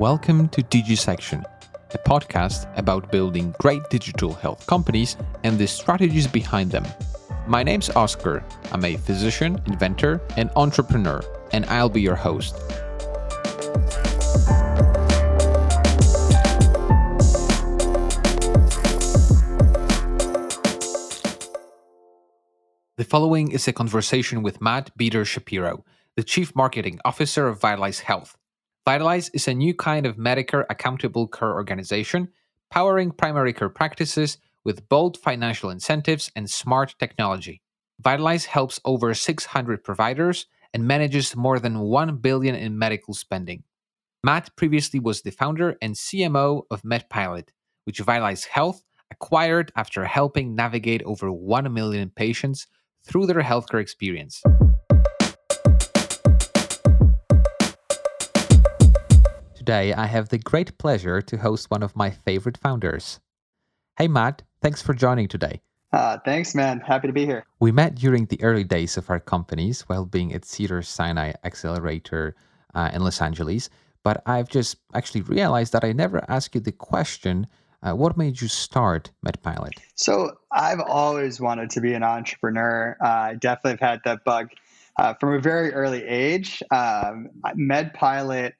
Welcome to DigiSection, a podcast about building great digital health companies and the strategies behind them. My name's Oscar. I'm a physician, inventor, and entrepreneur, and I'll be your host. The following is a conversation with Matt Beater Shapiro, the Chief Marketing Officer of Vytalize Health, Vytalize is a new kind of Medicare accountable care organization powering primary care practices with bold financial incentives and smart technology. Vytalize helps over 600 providers and manages more than 1 billion in medical spending. Matt previously was the founder and CMO of MedPilot, which Vytalize Health acquired after helping navigate over 1 million patients through their healthcare experience. Today, I have the great pleasure to host one of my favorite founders. Hey, Matt, thanks for joining today. Uh, thanks, man. Happy to be here. We met during the early days of our companies while being at Cedars-Sinai Accelerator uh, in Los Angeles. But I've just actually realized that I never asked you the question uh, what made you start MedPilot? So, I've always wanted to be an entrepreneur. Uh, I definitely have had that bug uh, from a very early age. Um, MedPilot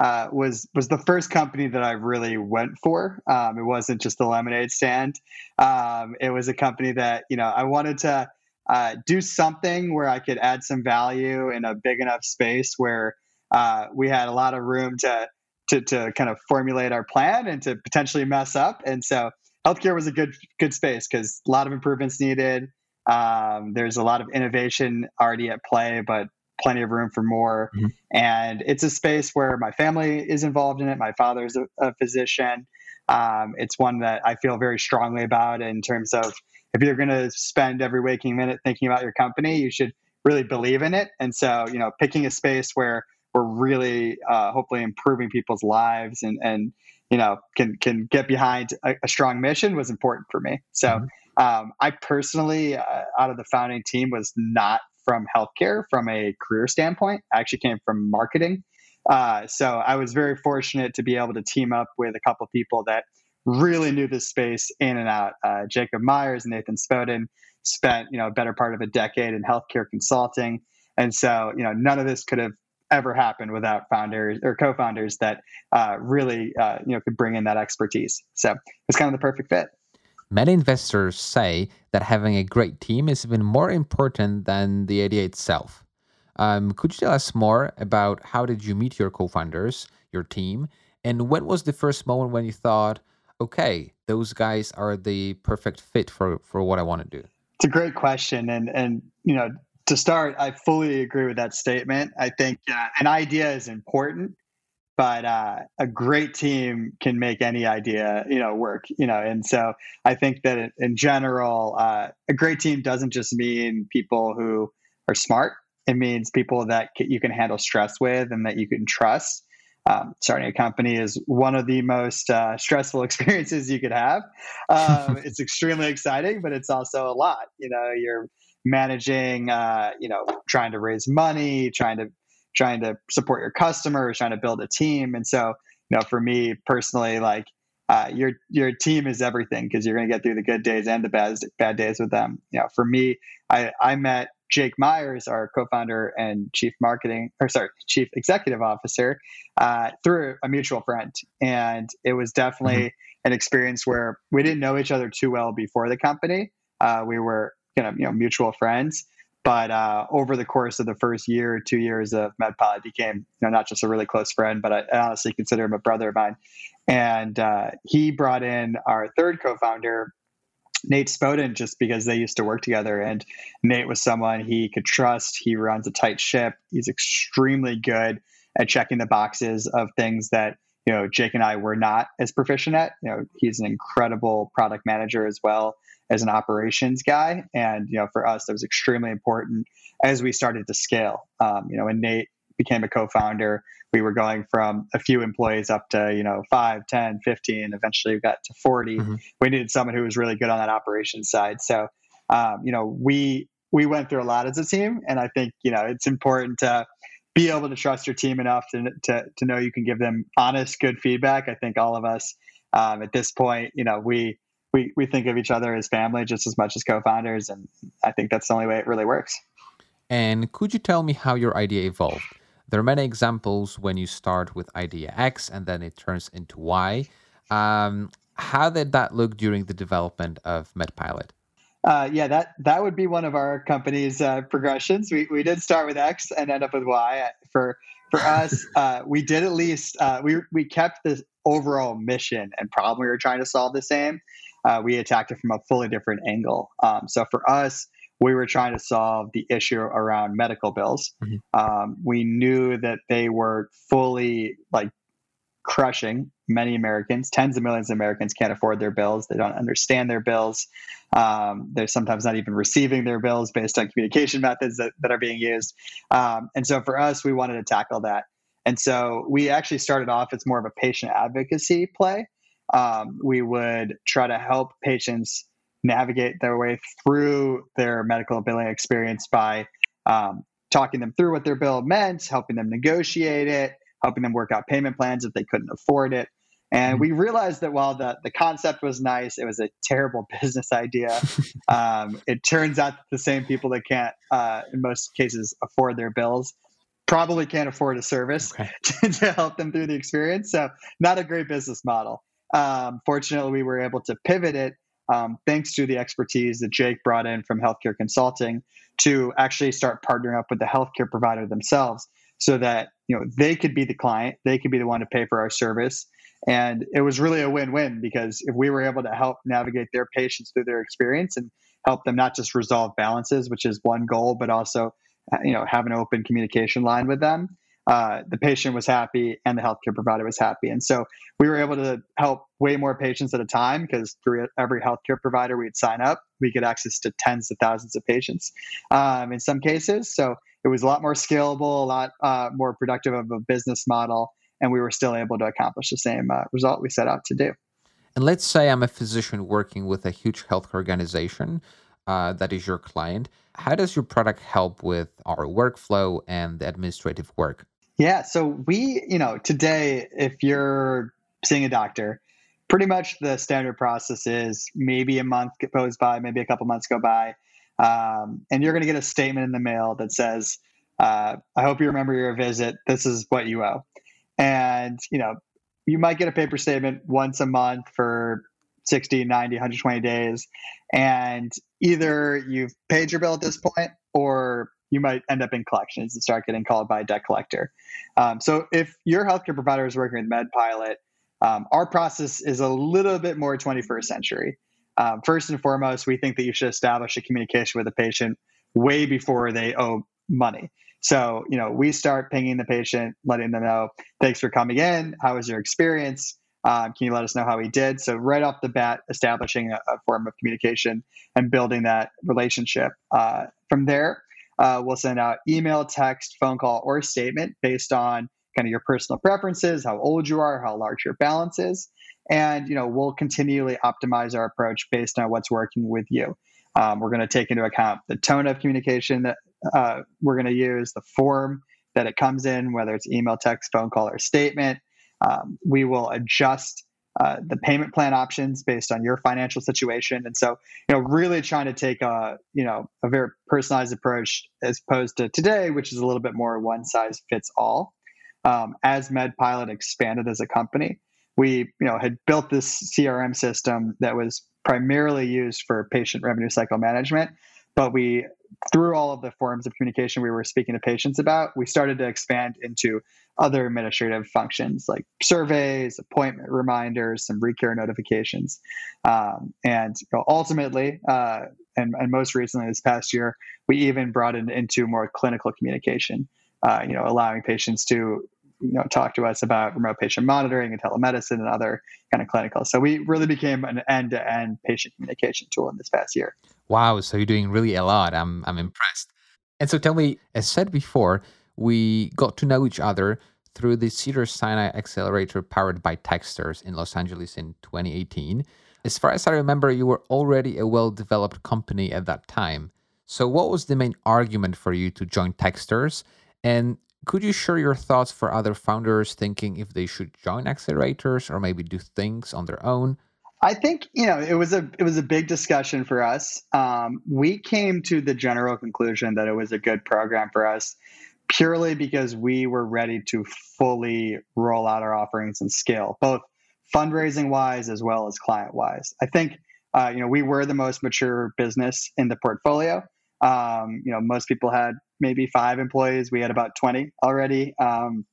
uh, was was the first company that I really went for. Um, it wasn't just the lemonade stand. Um, it was a company that you know I wanted to uh, do something where I could add some value in a big enough space where uh, we had a lot of room to, to to kind of formulate our plan and to potentially mess up. And so healthcare was a good good space because a lot of improvements needed. Um, there's a lot of innovation already at play, but plenty of room for more. Mm-hmm. And it's a space where my family is involved in it. My father's a, a physician. Um, it's one that I feel very strongly about in terms of if you're going to spend every waking minute thinking about your company, you should really believe in it. And so, you know, picking a space where we're really uh, hopefully improving people's lives and and you know can can get behind a, a strong mission was important for me. So. Mm-hmm. Um, I personally, uh, out of the founding team, was not from healthcare from a career standpoint. I actually came from marketing. Uh, so I was very fortunate to be able to team up with a couple people that really knew this space in and out. Uh, Jacob Myers, Nathan Spoden spent you know a better part of a decade in healthcare consulting, and so you know none of this could have ever happened without founders or co-founders that uh, really uh, you know could bring in that expertise. So it's kind of the perfect fit. Many investors say that having a great team is even more important than the idea itself. Um, could you tell us more about how did you meet your co-founders, your team, and when was the first moment when you thought, okay, those guys are the perfect fit for for what I want to do? It's a great question, and and you know to start, I fully agree with that statement. I think uh, an idea is important, but uh, a great team can make any idea you know work you know and so i think that in general uh, a great team doesn't just mean people who are smart. It means people that you can handle stress with and that you can trust. Um, starting a company is one of the most uh, stressful experiences you could have. Um, it's extremely exciting but it's also a lot. You know you're managing uh, you know trying to raise money trying to trying to support your customers, trying to build a team. And so, you know, for me personally, like uh, your your team is everything because you're going to get through the good days and the bad bad days with them. You know, for me, I I met Jake Myers, our co-founder and chief marketing or sorry, chief executive officer, uh, through a mutual friend, and it was definitely mm-hmm. an experience where we didn't know each other too well before the company. Uh, we were kind of you know mutual friends, but uh, over the course of the first year, two years of MedPod, MedPilot, became you know not just a really close friend, but I, I honestly consider him a brother of mine. And uh, he brought in our third co-founder, Nate Spoden, just because they used to work together. And Nate was someone he could trust. He runs a tight ship. He's extremely good at checking the boxes of things that you know Jake and I were not as proficient at. You know, he's an incredible product manager as well as an operations guy. And, you know, for us, that was extremely important as we started to scale. Um, you know, when Nate became a co-founder, we were going from a few employees up to, you know, 5, 10, 15, eventually we got to 40. Mm-hmm. We needed someone who was really good on that operations side. So, um, you know, we, we went through a lot as a team and I think, you know, it's important to, be able to trust your team enough to, to, to know you can give them honest, good feedback. I think all of us um, at this point, you know, we, we, we think of each other as family just as much as co-founders. And I think that's the only way it really works. And could you tell me how your idea evolved? There are many examples when you start with idea X and then it turns into Y. Um, how did that look during the development of MedPilot? Uh, yeah, that that would be one of our company's uh, progressions. We we did start with X and end up with Y. For for us, uh, we did at least uh, we we kept the overall mission and problem we were trying to solve the same. Uh, we attacked it from a fully different angle. Um, so for us, we were trying to solve the issue around medical bills. Mm-hmm. Um, we knew that they were fully like crushing many Americans. Tens of millions of Americans can't afford their bills. They don't understand their bills. Um, they're sometimes not even receiving their bills based on communication methods that, that are being used. Um, and so for us, we wanted to tackle that. And so we actually started off as more of a patient advocacy play. Um, we would try to help patients navigate their way through their medical billing experience by um, talking them through what their bill meant, helping them negotiate it, helping them work out payment plans if they couldn't afford it. And mm-hmm. we realized that while the, the concept was nice, it was a terrible business idea. um, it turns out that the same people that can't, uh, in most cases, afford their bills probably can't afford a service okay. to, to, help them through the experience. So, not a great business model. Um, fortunately, we were able to pivot it um, thanks to the expertise that Jake brought in from healthcare consulting to actually start partnering up with the healthcare provider themselves so that you know they could be the client they could be the one to pay for our service. And it was really a win-win because if we were able to help navigate their patients through their experience and help them not just resolve balances which is one goal but also uh, you know have an open communication line with them uh, the patient was happy and the healthcare provider was happy. And so we were able to help way more patients at a time because through every healthcare provider we'd sign up, we get access to tens of thousands of patients um, in some cases. So it was a lot more scalable, a lot uh, more productive of a business model, and we were still able to accomplish the same uh, result we set out to do. And let's say I'm a physician working with a huge healthcare organization uh, that is your client. How does your product help with our workflow and the administrative work? Yeah. So we, you know, today, if you're seeing a doctor, pretty much the standard process is maybe a month goes by, maybe a couple months go by, um, and you're going to get a statement in the mail that says, uh, "I hope you remember your visit. This is what you owe," and you know, you might get a paper statement once a month for 60, 90, 120 days, and either you've paid your bill at this point or you might end up in collections and start getting called by a debt collector. Um, so if your healthcare provider is working with MedPilot, um, our process is a little bit more 21st century. Um, first and foremost, we think that you should establish a communication with the patient way before they owe money. So, you know, we start pinging the patient, letting them know, thanks for coming in. How was your experience? Um, can you let us know how he did? So, right off the bat, establishing a, a form of communication and building that relationship. Uh, from there, uh, we'll send out email, text, phone call, or statement based on kind of your personal preferences, how old you are, how large your balance is, and you know we'll continually optimize our approach based on what's working with you. Um, we're going to take into account the tone of communication that uh, we're going to use, the form that it comes in, whether it's email, text, phone call, or statement. Um, we will adjust uh, the payment plan options based on your financial situation. And so, you know, really trying to take a, you know, a very personalized approach as opposed to today, which is a little bit more one size fits all. Um, as MedPilot expanded as a company, we, you know, had built this CRM system that was primarily used for patient revenue cycle management, but we through all of the forms of communication we were speaking to patients about, we started to expand into other administrative functions like surveys, appointment reminders, some recare notifications. Um, and you know, ultimately, uh, and, and, most recently this past year, we even brought it into more clinical communication, uh, you know, allowing patients to you know talk to us about remote patient monitoring and telemedicine and other kind of clinical. So we really became an end-to-end patient communication tool in this past year. Wow, so you're doing really a lot. I'm I'm impressed. And so tell me, as said before, we got to know each other through the Cedar Sinai Accelerator powered by Techstars in Los Angeles in 2018. As far as I remember, you were already a well developed company at that time. So, what was the main argument for you to join Techstars? And could you share your thoughts for other founders thinking if they should join accelerators or maybe do things on their own? I think you know it was a it was a big discussion for us. Um, we came to the general conclusion that it was a good program for us, purely because we were ready to fully roll out our offerings and scale, both fundraising wise as well as client wise. I think uh, you know we were the most mature business in the portfolio. Um, you know, most people had maybe five employees. We had about twenty already. Um,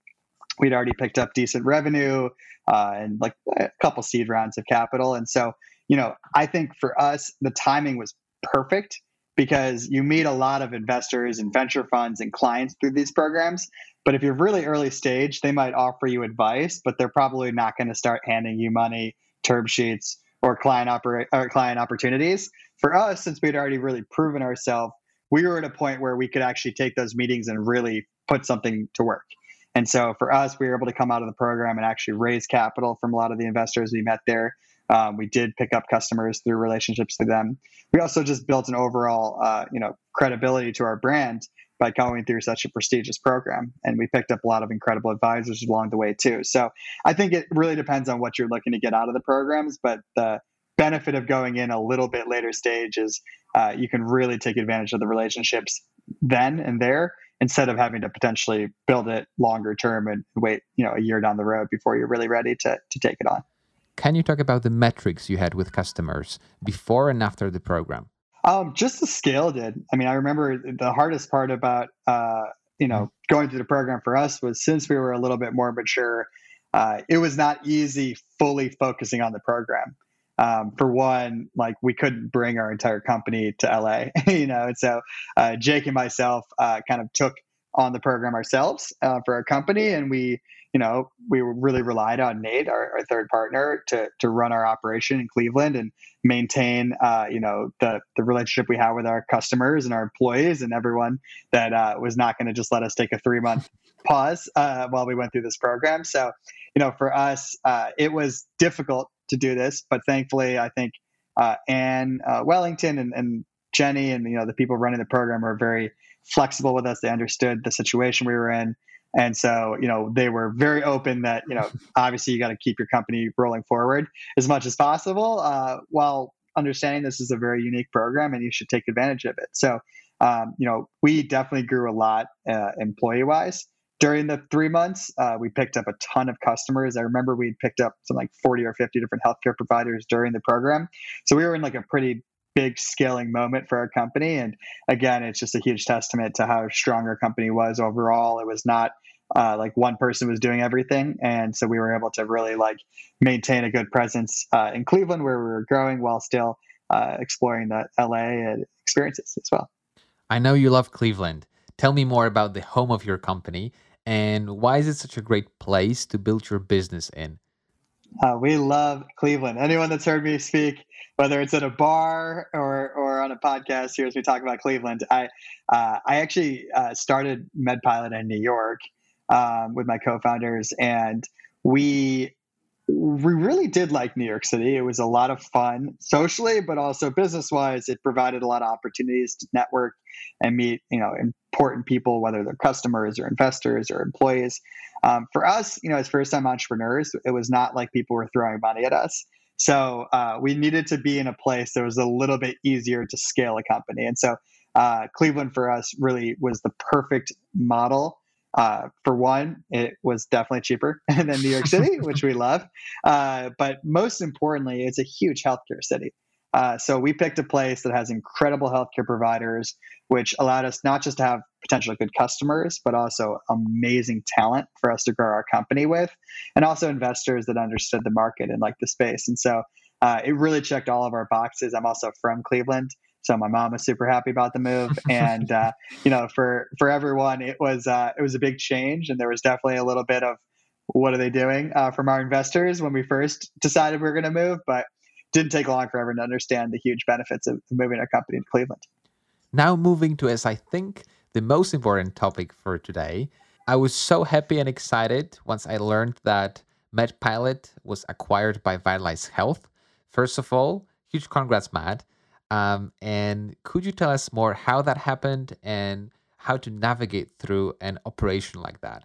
we'd already picked up decent revenue uh, and like a couple seed rounds of capital. And so, you know, I think for us, the timing was perfect because you meet a lot of investors and venture funds and clients through these programs. But if you're really early stage, they might offer you advice, but they're probably not going to start handing you money, term sheets, or client oper- or client opportunities. For us, since we'd already really proven ourselves, we were at a point where we could actually take those meetings and really put something to work. And so for us, we were able to come out of the program and actually raise capital from a lot of the investors we met there. Um, we did pick up customers through relationships through them. We also just built an overall, uh, you know, credibility to our brand by going through such a prestigious program. And we picked up a lot of incredible advisors along the way too. So I think it really depends on what you're looking to get out of the programs, but the benefit of going in a little bit later stage is uh, you can really take advantage of the relationships then and there instead of having to potentially build it longer term and wait, you know, a year down the road before you're really ready to to take it on. Can you talk about the metrics you had with customers before and after the program? Um, just the scale did. I mean, I remember the hardest part about uh, you know going through the program for us was since we were a little bit more mature, uh, it was not easy fully focusing on the program. Um, for one, like we couldn't bring our entire company to LA, you know, and so uh, Jake and myself uh, kind of took on the program ourselves uh, for our company, and we, you know, we really relied on Nate, our, our, third partner, to to run our operation in Cleveland and maintain, uh, you know, the the relationship we have with our customers and our employees and everyone that uh, was not going to just let us take a three month pause uh, while we went through this program. So, you know, for us, it was difficult to do this. But thankfully, I think uh, Anne uh, Wellington and, and Jenny and you know the people running the program are very flexible with us. They understood the situation we were in. And so, you know, they were very open that, you know, obviously you got to keep your company rolling forward as much as possible uh, while understanding this is a very unique program and you should take advantage of it. So, um, you know, we definitely grew a lot uh, employee wise during the three months, uh, we picked up a ton of customers. I remember we had picked up some like 40 or 50 different healthcare providers during the program. So we were in like a pretty big scaling moment for our company. And again, it's just a huge testament to how strong our company was overall. It was not uh, like one person was doing everything. And so we were able to really like maintain a good presence uh, in Cleveland where we were growing while still uh, exploring the LA experiences as well. I know you love Cleveland. Tell me more about the home of your company and why is it such a great place to build your business in? Uh, we love Cleveland. Anyone that's heard me speak, whether it's at a bar or, or on a podcast here as we talk about Cleveland, I uh, I actually uh, started MedPilot in New York um, with my co-founders, and we we really did like New York City. It was a lot of fun socially, but also business wise. It provided a lot of opportunities to network and meet, you know, important people, whether they're customers or investors or employees. Um, for us, you know, as first time entrepreneurs, it was not like people were throwing money at us. So uh, we needed to be in a place that was a little bit easier to scale a company. And so uh, Cleveland for us really was the perfect model uh, for one, it was definitely cheaper than New York City, which we love. Uh, but most importantly, it's a huge healthcare city. Uh, so we picked a place that has incredible healthcare providers, which allowed us not just to have potentially good customers, but also amazing talent for us to grow our company with, and also investors that understood the market and like the space. And so uh, it really checked all of our boxes. I'm also from Cleveland. So my mom was super happy about the move, and uh, you know, for for everyone, it was uh, it was a big change, and there was definitely a little bit of what are they doing uh, from our investors when we first decided we were going to move, but didn't take long for everyone to understand the huge benefits of moving our company to Cleveland. Now moving to as I think the most important topic for today. I was so happy and excited once I learned that MedPilot was acquired by Vytalize Health. First of all, huge congrats, Matt. Um, and could you tell us more how that happened and how to navigate through an operation like that?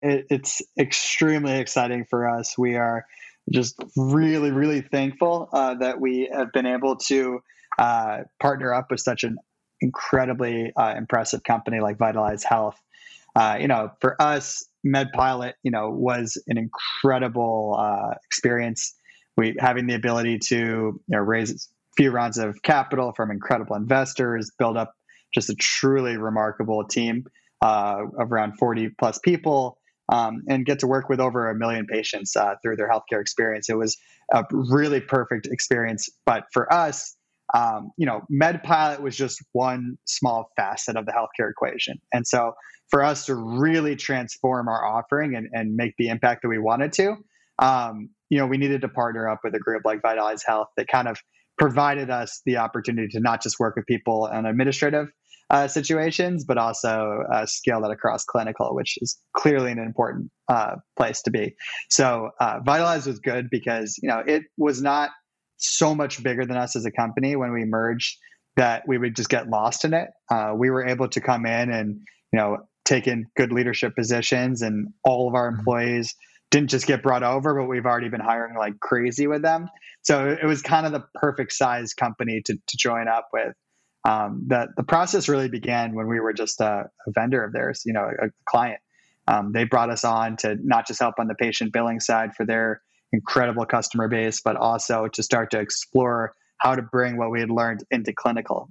It, it's extremely exciting for us. We are just really, really thankful uh, that we have been able to uh, partner up with such an incredibly uh, impressive company like Vytalize Health. Uh, you know, for us, MedPilot, you know, was an incredible uh, experience. We having the ability to you know raise a few rounds of capital from incredible investors, build up just a truly remarkable team uh, of around 40 plus people um, and get to work with over a million patients uh, through their healthcare experience. It was a really perfect experience. But for us, um, you know, MedPilot was just one small facet of the healthcare equation. And so for us to really transform our offering and, and make the impact that we wanted to, um, you know, we needed to partner up with a group like Vytalize Health that kind of provided us the opportunity to not just work with people on administrative uh, situations, but also uh, scale that across clinical, which is clearly an important uh, place to be. So uh, Vytalize was good because you know it was not so much bigger than us as a company when we merged that we would just get lost in it. Uh, we were able to come in and you know take in good leadership positions, and all of our mm-hmm. employees didn't just get brought over, but we've already been hiring like crazy with them. So it was kind of the perfect size company to, to join up with um, the the process really began when we were just a, a vendor of theirs, you know, a, a client. Um, they brought us on to not just help on the patient billing side for their incredible customer base, but also to start to explore how to bring what we had learned into clinical.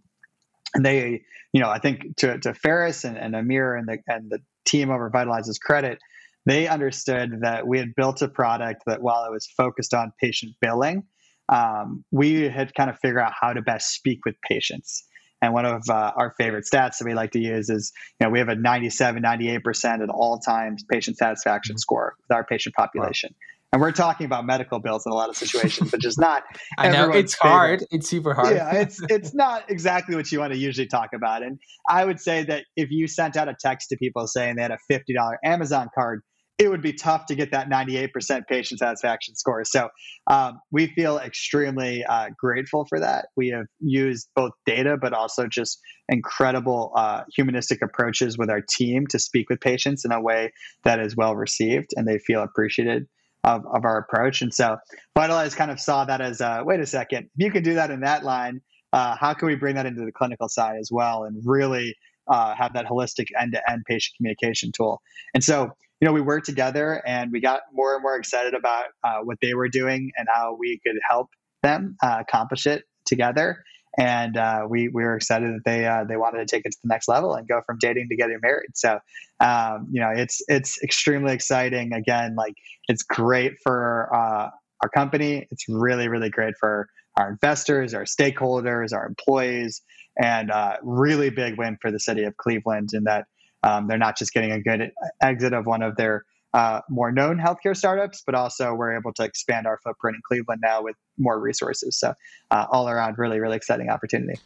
And they, you know, I think to, to Ferris and, and Amir and the and the team over Vytalize's credit, they understood that we had built a product that while it was focused on patient billing, um, we had kind of figured out how to best speak with patients. And one of uh, our favorite stats that we like to use is, you know, we have a 97, 98% at all times patient satisfaction mm-hmm. score with our patient population. Wow. And we're talking about medical bills in a lot of situations, which is not. I know it's favorite. hard. It's super hard. Yeah, it's it's not exactly what you want to usually talk about. And I would say that if you sent out a text to people saying they had a fifty dollar Amazon card, it would be tough to get that 98% patient satisfaction score. So um, we feel extremely uh, grateful for that. We have used both data, but also just incredible uh, humanistic approaches with our team to speak with patients in a way that is well received and they feel appreciated. Of, of our approach. And so Vytalize kind of saw that as a, wait a second, if you can do that in that line, uh, how can we bring that into the clinical side as well and really uh, have that holistic end-to-end patient communication tool. And so you know, we worked together and we got more and more excited about uh, what they were doing and how we could help them uh, accomplish it together. And uh, we, we were excited that they uh, they wanted to take it to the next level and go from dating to getting married. So, um, you know, it's it's extremely exciting. Again, like it's great for uh, our company. It's really really great for our investors, our stakeholders, our employees, and uh, really big win for the city of Cleveland in that um, they're not just getting a good exit of one of their uh, more known healthcare startups, but also we're able to expand our footprint in Cleveland now with more resources. So, uh, all around, really, really exciting opportunity.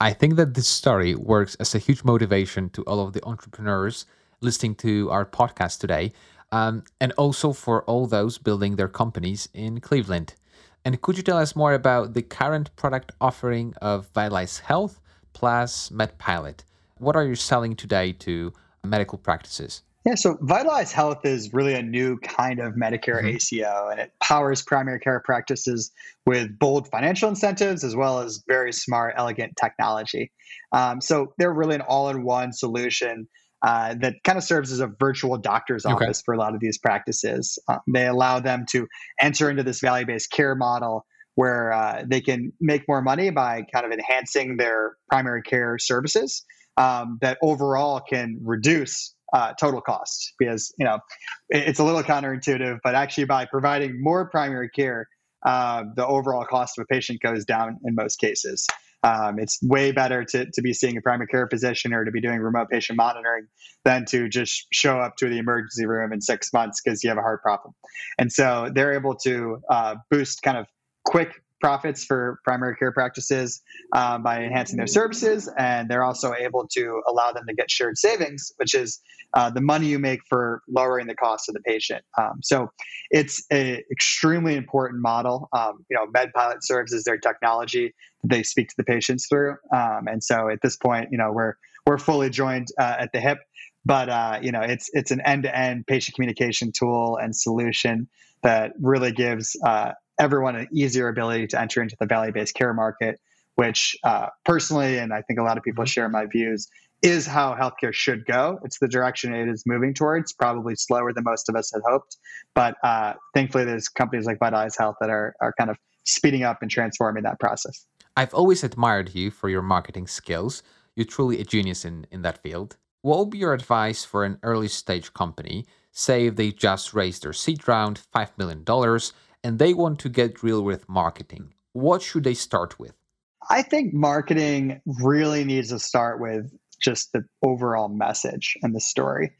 I think that this story works as a huge motivation to all of the entrepreneurs listening to our podcast today, um, and also for all those building their companies in Cleveland. And could you tell us more about the current product offering of Vytalize Health plus MedPilot? What are you selling today to medical practices? Yeah, so Vytalize Health is really a new kind of Medicare mm-hmm. ACO, and it powers primary care practices with bold financial incentives as well as very smart, elegant technology. Um, so they're really an all in one solution uh, that kind of serves as a virtual doctor's okay. office for a lot of these practices. Uh, they allow them to enter into this value based care model where uh, they can make more money by kind of enhancing their primary care services um, that overall can reduce uh, total costs because you know it's a little counterintuitive, but actually by providing more primary care, uh, the overall cost of a patient goes down in most cases. Um, it's way better to, to be seeing a primary care physician or to be doing remote patient monitoring than to just show up to the emergency room in six months because you have a heart problem. And so they're able to uh, boost kind of quick profits for primary care practices um, by enhancing their services, and they're also able to allow them to get shared savings, which is uh, the money you make for lowering the cost of the patient. Um, so it's an extremely important model. Um, you know, MedPilot serves as their technology that they speak to the patients through, um, and so at this point, you know, we're we're fully joined uh, at the hip but uh, you know it's it's an end-to-end patient communication tool and solution that really gives uh, everyone an easier ability to enter into the value-based care market which uh, personally and i think a lot of people mm-hmm. share my views is how healthcare should go. It's the direction it is moving towards probably slower than most of us had hoped. But uh, thankfully there's companies like vytalize health that are, are kind of speeding up and transforming that process. I've always admired you for your marketing skills. You're truly a genius in, in that field. What would be your advice for an early stage company? Say if they just raised their seed round, $5 million, and they want to get real with marketing. What should they start with? I think marketing really needs to start with just the overall message and the story.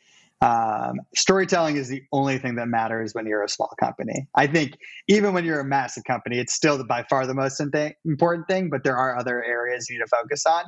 Um, storytelling is the only thing that matters when you're a small company. I think even when you're a massive company, it's still by far the most important thing, but there are other areas you need to focus on.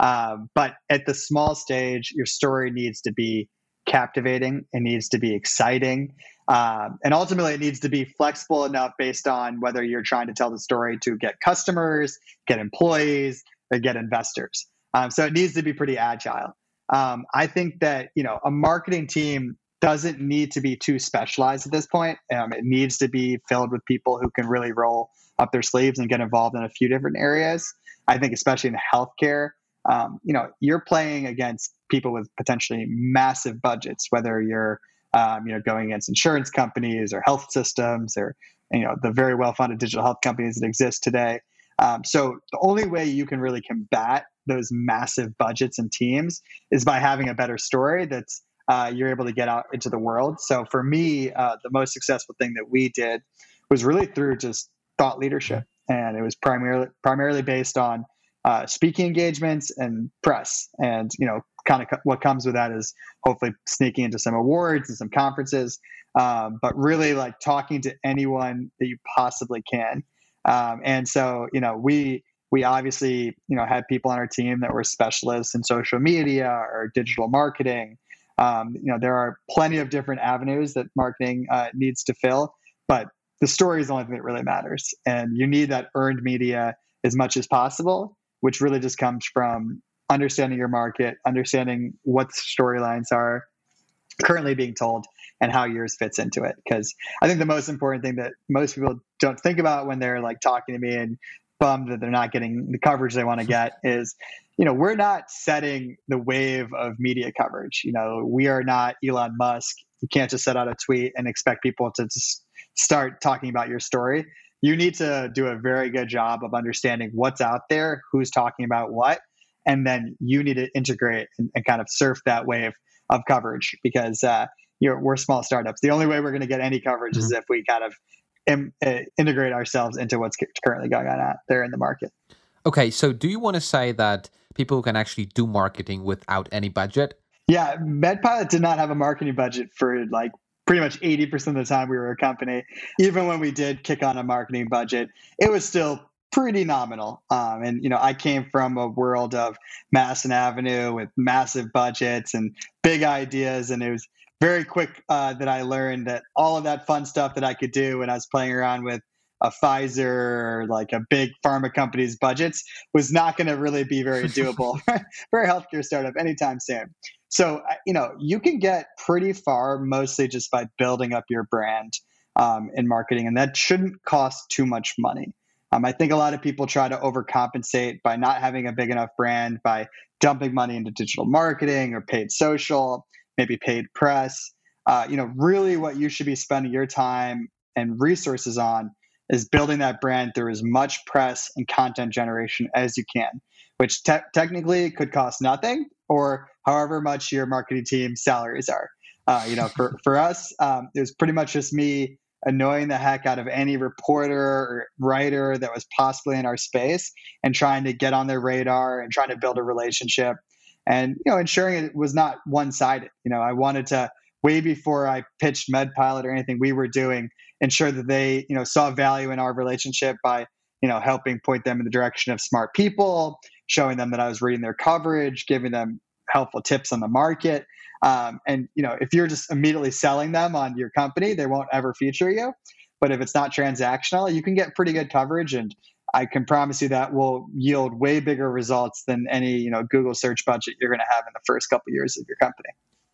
Um, but at the small stage, your story needs to be captivating, it needs to be exciting. Um, and ultimately, it needs to be flexible enough based on whether you're trying to tell the story to get customers, get employees, or get investors. Um, so it needs to be pretty agile. Um, I think that you know a marketing team doesn't need to be too specialized at this point. Um, it needs to be filled with people who can really roll up their sleeves and get involved in a few different areas. I think, especially in healthcare, um, you know, you're playing against people with potentially massive budgets, whether you're um, you know going against insurance companies or health systems or you know the very well-funded digital health companies that exist today. Um, so the only way you can really combat those massive budgets and teams is by having a better story that's uh, you're able to get out into the world. So for me, uh, the most successful thing that we did was really through just thought leadership, and it was primarily primarily based on uh, speaking engagements and press, and you know, kind of co- what comes with that is hopefully sneaking into some awards and some conferences, um, but really like talking to anyone that you possibly can. Um, and so, you know, we we obviously you know had people on our team that were specialists in social media or digital marketing um, you know there are plenty of different avenues that marketing uh, needs to fill but the story is the only thing that really matters and you need that earned media as much as possible which really just comes from understanding your market understanding what storylines are currently being told and how yours fits into it. Because i think the most important thing that most people don't think about when they're like talking to me and bummed that they're not getting the coverage they want to get is you know we're not setting the wave of media coverage. You know we are not elon musk. You can't just set out a tweet and expect people to just start talking about your story. You need to do a very good job of understanding what's out there who's talking about what and then you need to integrate and, and kind of surf that wave of coverage because uh, we're small startups the only way we're going to get any coverage mm-hmm. is if we kind of Im- uh, integrate ourselves into what's currently going on out there in the market. Okay, so do you want to say that people can actually do marketing without any budget? Yeah, MedPilot did not have a marketing budget for like pretty much 80% of the time we were a company. Even when we did kick on a marketing budget, it was still pretty nominal. Um, and, you know, I came from a world of Madison Avenue with massive budgets and big ideas. And it was, very quick uh, that I learned that all of that fun stuff that I could do when I was playing around with a Pfizer or like a big pharma company's budgets was not going to really be very doable for a healthcare startup anytime soon. So, you know, you can get pretty far mostly just by building up your brand um, in marketing, and that shouldn't cost too much money. Um, I think a lot of people try to overcompensate by not having a big enough brand by dumping money into digital marketing or paid social maybe paid press. Uh, you know, really what you should be spending your time and resources on is building that brand through as much press and content generation as you can, which te- technically could cost nothing or however much your marketing team salaries are. Uh, you know, for, for us, um, it was pretty much just me annoying the heck out of any reporter or writer that was possibly in our space and trying to get on their radar and trying to build a relationship and you know ensuring it was not one sided. You know, I wanted to way before I pitched MedPilot or anything we were doing, ensure that they you know saw value in our relationship by you know, helping point them in the direction of smart people, showing them that I was reading their coverage, giving them helpful tips on the market. Um, and you know, if you're just immediately selling them on your company, they won't ever feature you. But if it's not transactional, you can get pretty good coverage, and I can promise you that will yield way bigger results than any you know Google search budget you're going to have in the first couple years of your company.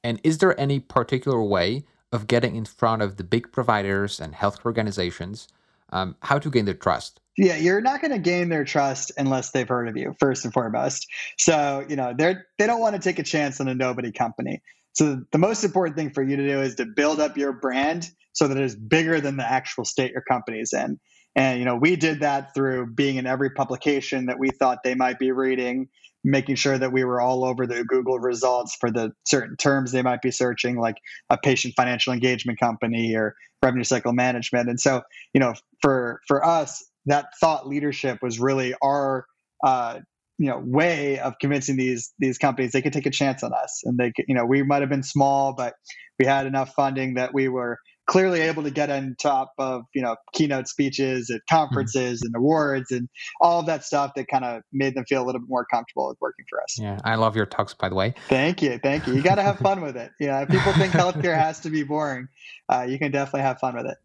And is there any particular way of getting in front of the big providers and healthcare organizations? Um, how to gain their trust? Yeah, you're not going to gain their trust unless they've heard of you first and foremost. So you know they're they don't want to take a chance on a nobody company. So the most important thing for you to do is to build up your brand so that it's bigger than the actual state your company is in. And you know, we did that through being in every publication that we thought they might be reading, making sure that we were all over the Google results for the certain terms they might be searching, like a patient financial engagement company or revenue cycle management. And so, you know, for for us, that thought leadership was really our uh, you know way of convincing these these companies they could take a chance on us and they could you know we might have been small but we had enough funding that we were clearly able to get on top of you know keynote speeches at conferences mm-hmm. and awards and all of that stuff that kind of made them feel a little bit more comfortable with working for us. Yeah, I love your talks, by the way. Thank you, thank you. You got to have fun with it. Yeah, if people think healthcare has to be boring, uh, you can definitely have fun with it.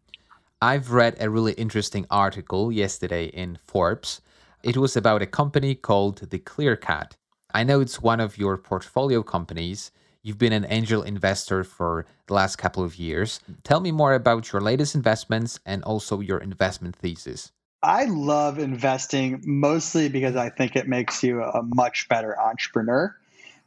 I've read a really interesting article yesterday in Forbes. It was about a company called the Clearcut. I know it's one of your portfolio companies You've been an angel investor for the last couple of years. Tell me more about your latest investments and also your investment thesis. I love investing mostly because I think it makes you a much better entrepreneur.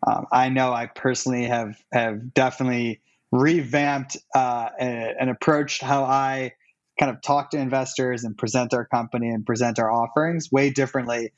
Um, I know I personally have have definitely revamped uh, and approached how I kind of talk to investors and present our company and present our offerings way differently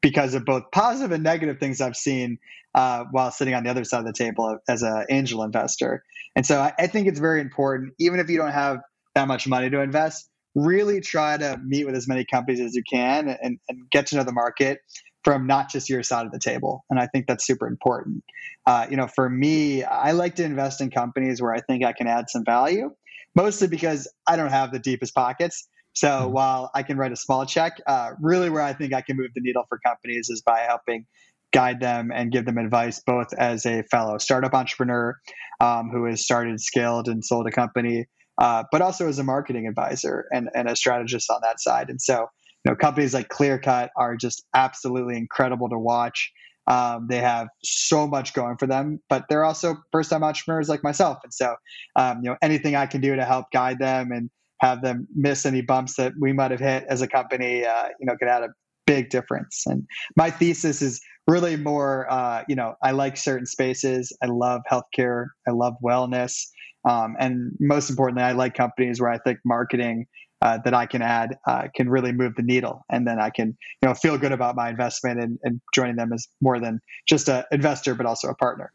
because of both positive and negative things I've seen uh, while sitting on the other side of the table as an angel investor. And so I, I, think it's very important, even if you don't have that much money to invest, really try to meet with as many companies as you can and, and get to know the market from not just your side of the table. And I think that's super important. Uh, you know, for me, I like to invest in companies where I think I can add some value, mostly because I don't have the deepest pockets. So mm-hmm. while I can write a small check, uh, really where I think I can move the needle for companies is by helping guide them and give them advice, both as a fellow startup entrepreneur um, who has started, scaled, and sold a company, uh, but also as a marketing advisor and, and a strategist on that side. And so, you know, companies like Clearcut are just absolutely incredible to watch. Um, they have so much going for them, but they're also first-time entrepreneurs like myself. And so, um, you know, anything I can do to help guide them and have them miss any bumps that we might have hit as a company, uh, you know, could add a big difference. And my thesis is really more, uh, you know, I like certain spaces. I love healthcare. I love wellness. Um, and most importantly, I like companies where I think marketing uh, that I can add uh, can really move the needle, and then I can you know feel good about my investment and, and joining them as more than just an investor, but also a partner.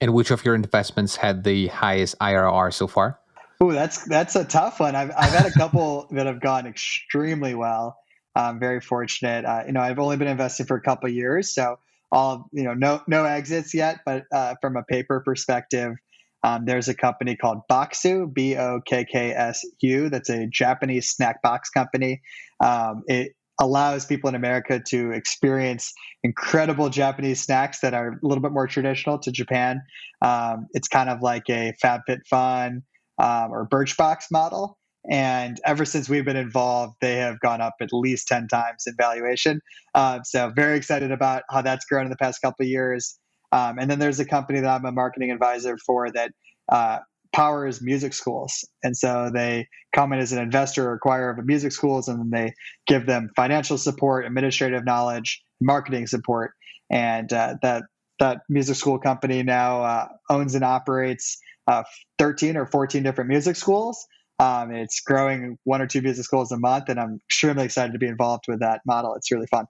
And which of your investments had the highest IRR so far? Oh, that's that's a tough one. I've I've had a couple that have gone extremely well. I'm very fortunate. Uh, you know, I've only been investing for a couple years, so all you know, no no exits yet. But uh, from a paper perspective, um, there's a company called Bokksu, B O K K S U. That's a Japanese snack box company. Um, it allows people in America to experience incredible Japanese snacks that are a little bit more traditional to Japan. Um, it's kind of like a FabFitFun um, or Birchbox model. And ever since we've been involved, they have gone up at least 10 times in valuation. Uh, so, very excited about how that's grown in the past couple of years. Um, and then there's a company that I'm a marketing advisor for that uh, powers music schools. And so they come in as an investor or acquirer of music schools, and then they give them financial support, administrative knowledge, marketing support. And uh, that that music school company now uh, owns and operates uh, 13 or 14 different music schools. Um, it's growing one or two music schools a month, and I'm extremely excited to be involved with that model. It's really fun.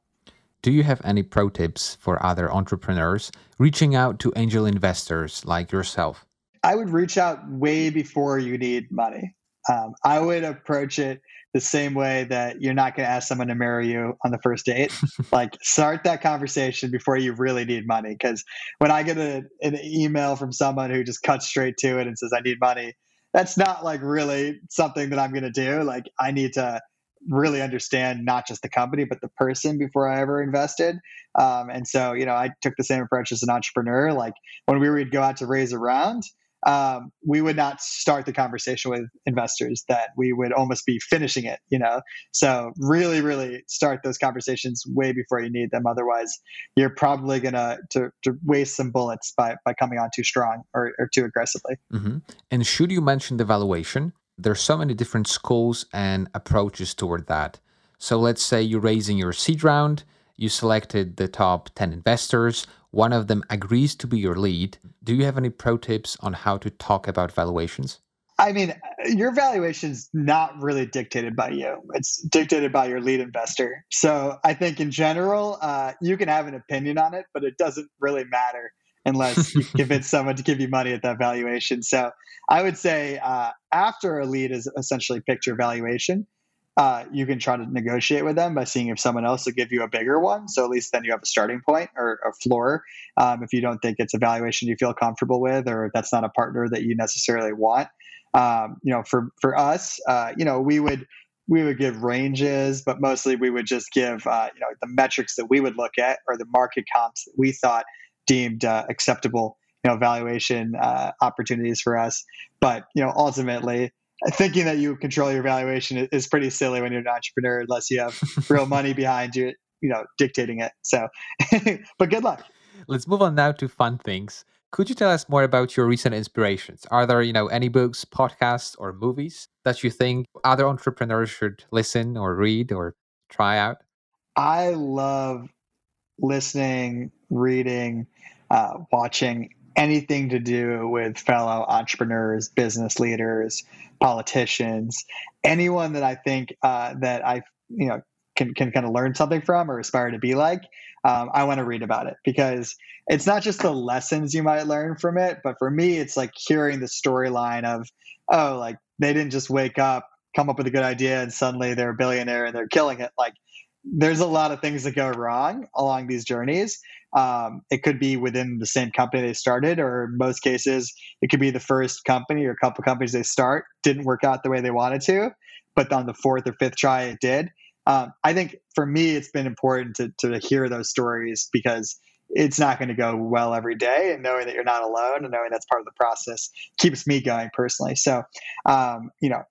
Do you have any pro tips for other entrepreneurs reaching out to angel investors like yourself? I would reach out way before you need money. Um, I would approach it the same way that you're not going to ask someone to marry you on the first date. like, start that conversation before you really need money. Because when I get a, an email from someone who just cuts straight to it and says, I need money, that's not like really something that I'm going to do. Like, I need to really understand not just the company but the person before I ever invested. Um, and so, you know, I took the same approach as an entrepreneur. Like when we would go out to raise a round, um, we would not start the conversation with investors that we would almost be finishing it you know? So really really start those conversations way before you need them. Otherwise you're probably gonna to, to waste some bullets by by coming on too strong or, or too aggressively. Mm-hmm. and should you mention the valuation there's so many different schools and approaches toward that. So let's say you're raising your seed round you selected the top 10 investors one of them agrees to be your lead. Do you have any pro tips on how to talk about valuations? I mean, your valuation is not really dictated by you. It's dictated by your lead investor. So I think in general, uh, you can have an opinion on it, but it doesn't really matter unless you convince someone to give you money at that valuation. So I would say uh, after a lead is essentially picked your valuation, uh, you can try to negotiate with them by seeing if someone else will give you a bigger one. So at least then you have a starting point or a floor. Um, if you don't think it's a valuation you feel comfortable with, or that's not a partner that you necessarily want, um, you know, for for us, uh, you know, we would we would give ranges, but mostly we would just give uh, you know the metrics that we would look at or the market comps that we thought deemed uh, acceptable you know valuation uh, opportunities for us. But you know, ultimately thinking that you control your valuation is pretty silly when you're an entrepreneur unless you have real money behind you you know dictating it. So but good luck. Let's move on now to fun things. Could you tell us more about your recent inspirations? Are there you know any books podcasts or movies that you think other entrepreneurs should listen or read or try out? I love listening reading uh, watching anything to do with fellow entrepreneurs, business leaders, politicians, anyone that I think uh, that I you know can can kind of learn something from or aspire to be like. Um, I want to read about it because it's not just the lessons you might learn from it, but for me, it's like hearing the storyline of oh, like they didn't just wake up, come up with a good idea, and suddenly they're a billionaire and they're killing it. Like there's a lot of things that go wrong along these journeys. Um, it could be within the same company they started, or in most cases, it could be the first company or a couple companies they start didn't work out the way they wanted to, but on the fourth or fifth try, it did. Um, I think for me, it's been important to, to hear those stories because it's not going to go well every day. And knowing that you're not alone and knowing that's part of the process keeps me going personally. So, um, you know,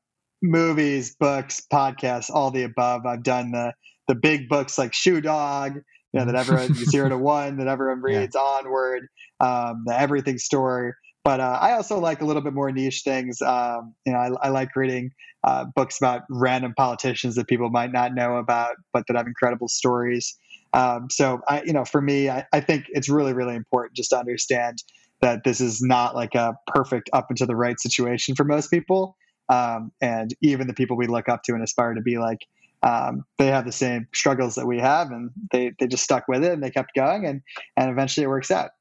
movies, books, podcasts, all the above. I've done the the big books like Shoe Dog, you know, that everyone zero to one that everyone reads, yeah. Onward, um, the Everything Store. But uh, I also like a little bit more niche things. Um, you know, I, I like reading uh, books about random politicians that people might not know about, but that have incredible stories. Um, so, I, you know, for me, I, I think it's really, really important just to understand that this is not like a perfect up and to the right situation for most people. Um, and even the people we look up to and aspire to be like, um, they have the same struggles that we have, and they, they just stuck with it and they kept going, and, and eventually it works out.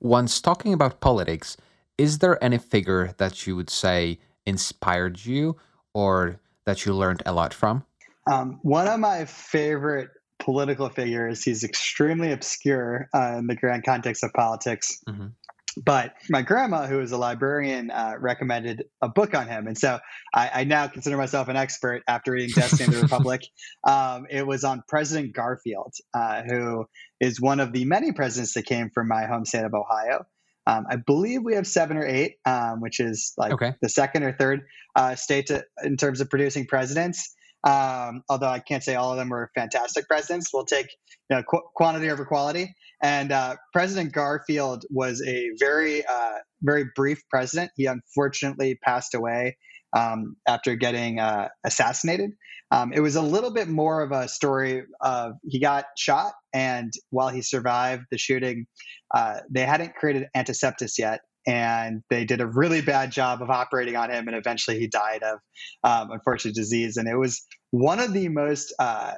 Once talking about politics, is there any figure that you would say inspired you or that you learned a lot from? Um, one of my favorite political figures, he's extremely obscure uh, in the grand context of politics. Mm-hmm. But my grandma, who is a librarian, uh, recommended a book on him. And so I, I, now consider myself an expert after reading Destiny of the Republic. Um, it was on President Garfield, uh, who is one of the many presidents that came from my home state of Ohio. Um, I believe we have seven or eight, um, which is like okay. the second or third uh, state to, in terms of producing presidents. Um, although I can't say all of them were fantastic presidents. We'll take you know, qu- quantity over quality. And uh, President Garfield was a very, uh, very brief president. He unfortunately passed away um, after getting uh, assassinated. Um, it was a little bit more of a story of he got shot, and while he survived the shooting, uh, they hadn't created antisepsis yet. And they did a really bad job of operating on him, and eventually he died of um, unfortunate disease. And it was one of the most uh,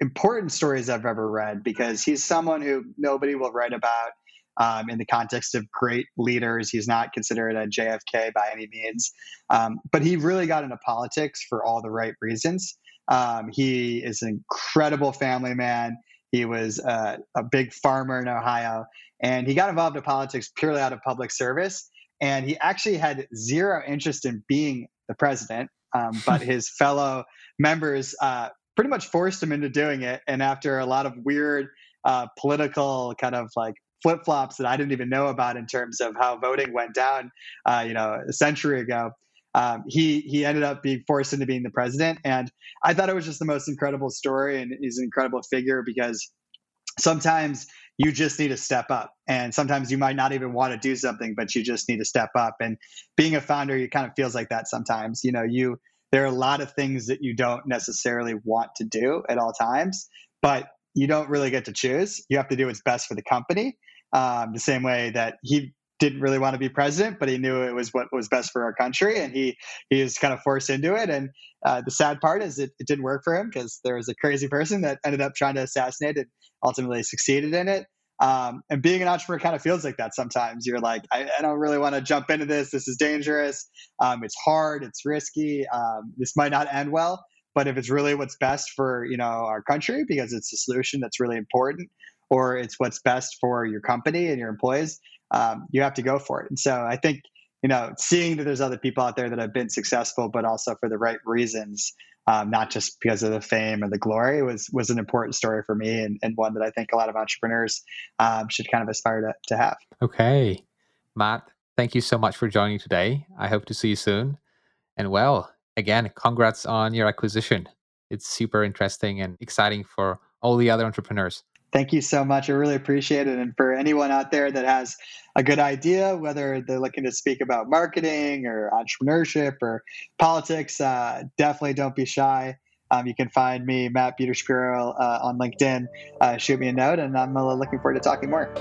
important stories I've ever read because he's someone who nobody will write about um, in the context of great leaders. He's not considered a JFK by any means, um, but he really got into politics for all the right reasons. Um, he is an incredible family man. He was a big farmer in Ohio, and he got involved in politics purely out of public service. And he actually had zero interest in being the president, um, but his fellow members uh, pretty much forced him into doing it. And after a lot of weird uh, political kind of like flip flops that I didn't even know about in terms of how voting went down, uh, you know, a century ago. Um, he he ended up being forced into being the president, and I thought it was just the most incredible story, and he's an incredible figure because sometimes you just need to step up, and sometimes you might not even want to do something, but you just need to step up. And being a founder, you kind of feels like that sometimes. You know, you there are a lot of things that you don't necessarily want to do at all times, but you don't really get to choose. You have to do what's best for the company. Um, the same way that he didn't really want to be president, but he knew it was what was best for our country, and he he was kind of forced into it. And uh, the sad part is it, it didn't work for him because there was a crazy person that ended up trying to assassinate and ultimately succeeded in it. Um, and being an entrepreneur kind of feels like that sometimes. You're like, I, I don't really want to jump into this. This is dangerous. Um, it's hard. It's risky. Um, this might not end well. But if it's really what's best for you know our country because it's a solution that's really important, or it's what's best for your company and your employees, um, you have to go for it. And so I think you know seeing that there's other people out there that have been successful, but also for the right reasons, um, not just because of the fame and the glory, was was an important story for me and, and one that I think a lot of entrepreneurs um, should kind of aspire to, to have. Okay, Matt, thank you so much for joining today. I hope to see you soon. And well, again, congrats on your acquisition. It's super interesting and exciting for all the other entrepreneurs. Thank you so much. I really appreciate it. And for anyone out there that has a good idea, whether they're looking to speak about marketing or entrepreneurship or politics, uh, definitely don't be shy. Um, you can find me, Matt Peter Shapiro, uh, on LinkedIn. Uh, shoot me a note, and I'm uh, looking forward to talking more.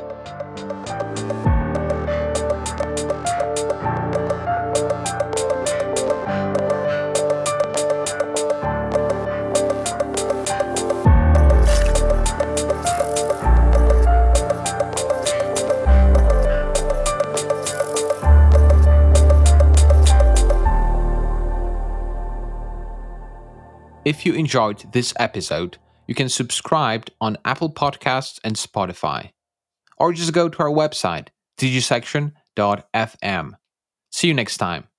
If you enjoyed this episode, you can subscribe on Apple Podcasts and Spotify. Or just go to our website, digisection.fm. See you next time.